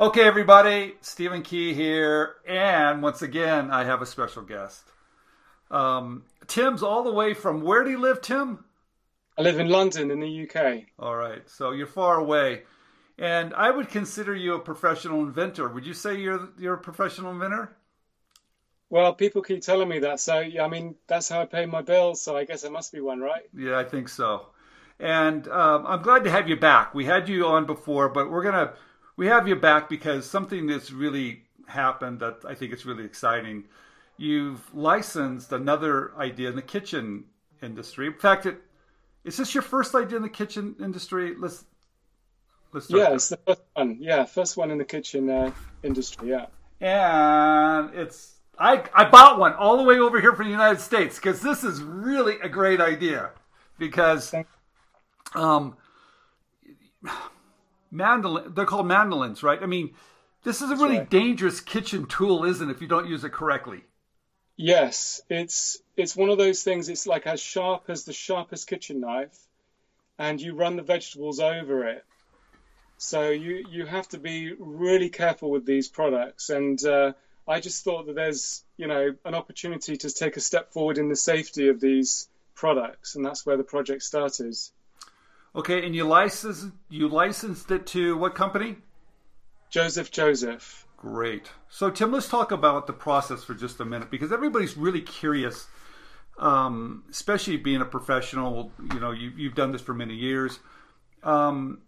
Okay, everybody, Stephen Key here, and once again, I have a special guest. Um, Tim's all the way from where do you live, Tim? I live in London, in the UK. All right, so you're far away, and I would consider you a professional inventor. Would you say you're you're a professional inventor? Well, people keep telling me that, so yeah, I mean that's how I pay my bills. So I guess I must be one, right? Yeah, I think so. And um, I'm glad to have you back. We had you on before, but we're gonna we have you back because something that's really happened that I think is really exciting. You've licensed another idea in the kitchen industry. In fact, it, is this your first idea in the kitchen industry? Let's let's yeah, it's the first one. Yeah, first one in the kitchen uh, industry. Yeah, and it's I I bought one all the way over here from the United States because this is really a great idea because um mandolin they're called mandolins, right? I mean, this is a really right. dangerous kitchen tool, isn't it, if you don't use it correctly? Yes, it's it's one of those things. It's like as sharp as the sharpest kitchen knife, and you run the vegetables over it. So you you have to be really careful with these products. And uh, I just thought that there's you know an opportunity to take a step forward in the safety of these products, and that's where the project started. Okay, and you licensed you licensed it to what company? Joseph Joseph. Great. So, Tim, let's talk about the process for just a minute because everybody's really curious, um, especially being a professional. You know, you, have done this for many years. Um,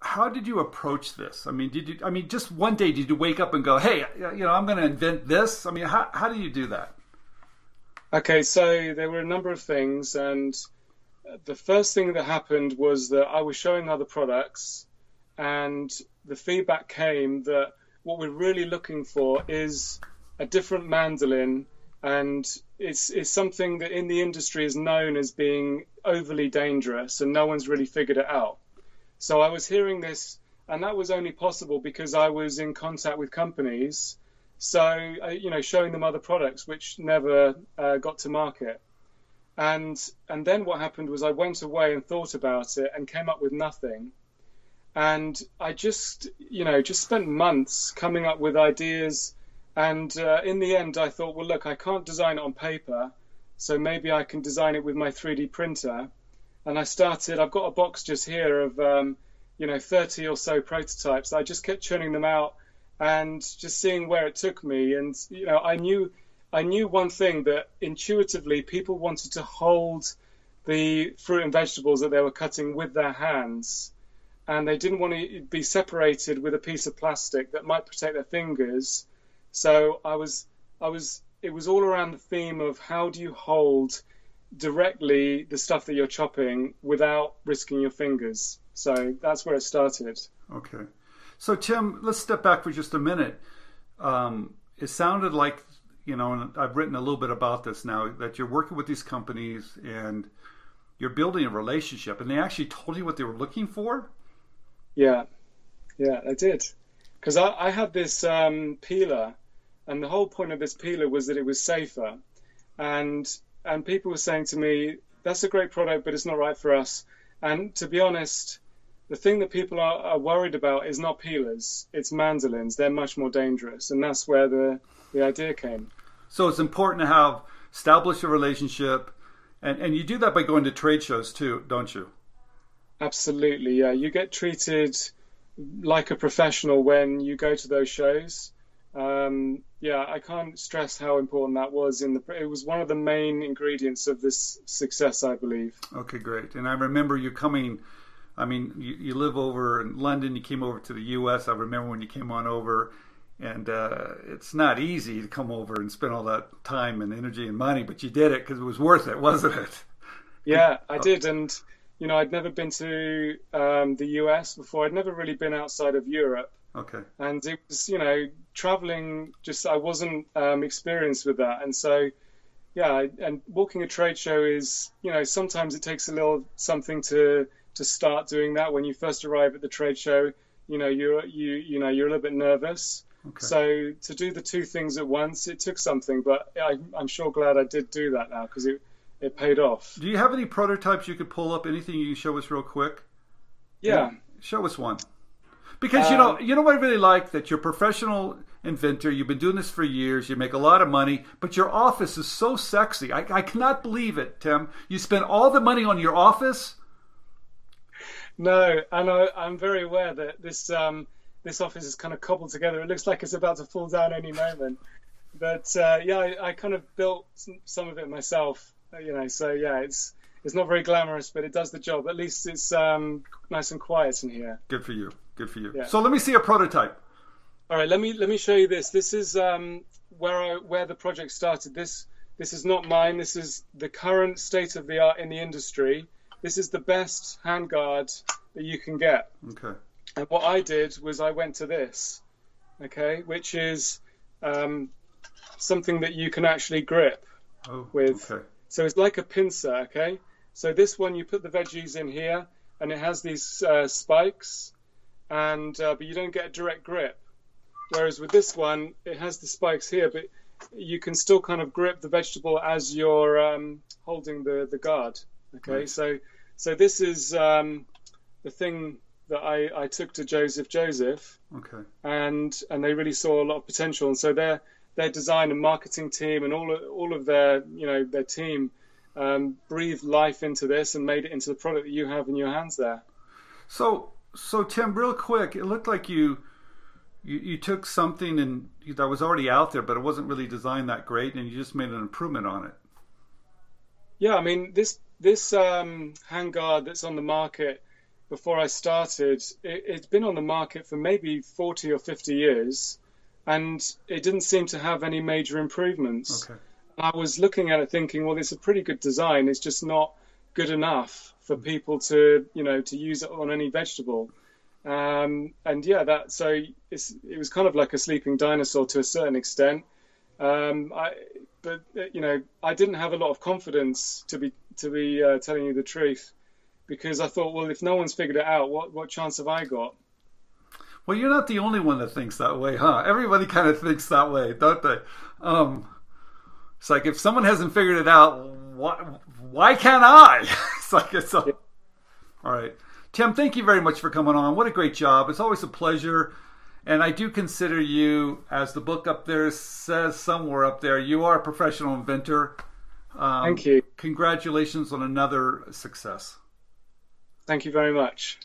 how did you approach this? I mean, did you? I mean, just one day did you wake up and go, "Hey, you know, I'm going to invent this"? I mean, how how do you do that? Okay, so there were a number of things, and the first thing that happened was that I was showing other products, and the feedback came that what we're really looking for is a different mandolin, and it's, it's something that in the industry is known as being overly dangerous, and no one's really figured it out. So I was hearing this, and that was only possible because I was in contact with companies. So, uh, you know, showing them other products which never uh, got to market. And, and then what happened was I went away and thought about it and came up with nothing and I just, you know, just spent months coming up with ideas. And uh, in the end, I thought, well, look, I can't design it on paper, so maybe I can design it with my 3D printer. And I started. I've got a box just here of, um, you know, 30 or so prototypes. I just kept churning them out and just seeing where it took me. And you know, I knew, I knew one thing that intuitively people wanted to hold the fruit and vegetables that they were cutting with their hands and they didn't want to be separated with a piece of plastic that might protect their fingers. So I was, I was, it was all around the theme of how do you hold directly the stuff that you're chopping without risking your fingers. So that's where it started. Okay. So Tim, let's step back for just a minute. Um, it sounded like you know, and I've written a little bit about this now that you're working with these companies and you're building a relationship, and they actually told you what they were looking for. Yeah, yeah, I did. Because I, I had this um, peeler, and the whole point of this peeler was that it was safer. And and people were saying to me, "That's a great product, but it's not right for us." And to be honest, the thing that people are, are worried about is not peelers; it's mandolins. They're much more dangerous, and that's where the the idea came. So it's important to have establish a relationship, and and you do that by going to trade shows too, don't you? Absolutely, yeah. You get treated like a professional when you go to those shows. Um, yeah, I can't stress how important that was. In the it was one of the main ingredients of this success, I believe. Okay, great. And I remember you coming. I mean, you, you live over in London. You came over to the U.S. I remember when you came on over, and uh, it's not easy to come over and spend all that time and energy and money, but you did it because it was worth it, wasn't it? Yeah, I did, and you know, I'd never been to um, the US before. I'd never really been outside of Europe. Okay. And it was, you know, traveling. Just I wasn't um, experienced with that, and so yeah. And walking a trade show is, you know, sometimes it takes a little something to to start doing that. When you first arrive at the trade show, you know, you're you you know you're a little bit nervous. Okay. So to do the two things at once, it took something, but I, I'm sure glad I did do that now because it it paid off. Do you have any prototypes you could pull up? Anything you can show us real quick? Yeah. Show us one. Because you uh, know, you know what I really like that you're a professional inventor. You've been doing this for years. You make a lot of money, but your office is so sexy. I, I cannot believe it, Tim. You spend all the money on your office. No, and I, I'm very aware that this um, this office is kind of cobbled together. It looks like it's about to fall down any moment. But uh, yeah, I, I, kind of built some of it myself. You know, so yeah, it's it's not very glamorous, but it does the job. At least it's um, nice and quiet in here. Good for you. Good for you. Yeah. So let me see a prototype. All right, let me let me show you this. This is um, where I, where the project started. This this is not mine. This is the current state of the art in the industry. This is the best handguard that you can get. Okay. And what I did was I went to this, okay, which is um, something that you can actually grip oh, with. Okay. So it's like a pincer, okay. So this one you put the veggies in here, and it has these uh, spikes, and uh, but you don't get a direct grip. Whereas with this one, it has the spikes here, but you can still kind of grip the vegetable as you're um, holding the, the guard. Okay, right. so so this is um, the thing that I, I took to Joseph Joseph. Okay. And and they really saw a lot of potential, and so their their design and marketing team and all of, all of their you know their team um, breathed life into this and made it into the product that you have in your hands there. So so Tim, real quick, it looked like you you, you took something and that was already out there, but it wasn't really designed that great, and you just made an improvement on it. Yeah, I mean this this um, handguard that's on the market before I started, it, it's been on the market for maybe 40 or 50 years, and it didn't seem to have any major improvements. Okay. I was looking at it thinking, well, it's a pretty good design. It's just not good enough for people to, you know, to use it on any vegetable. Um, and yeah, that so it was kind of like a sleeping dinosaur to a certain extent. Um, I, but you know, I didn't have a lot of confidence to be to be uh, telling you the truth because I thought, well, if no one's figured it out, what what chance have I got? Well, you're not the only one that thinks that way, huh? Everybody kind of thinks that way, don't they? Um, it's like if someone hasn't figured it out, why, why can't I? it's like it's a, all right. Tim, thank you very much for coming on. What a great job! It's always a pleasure. And I do consider you, as the book up there says somewhere up there, you are a professional inventor. Um, Thank you. Congratulations on another success. Thank you very much.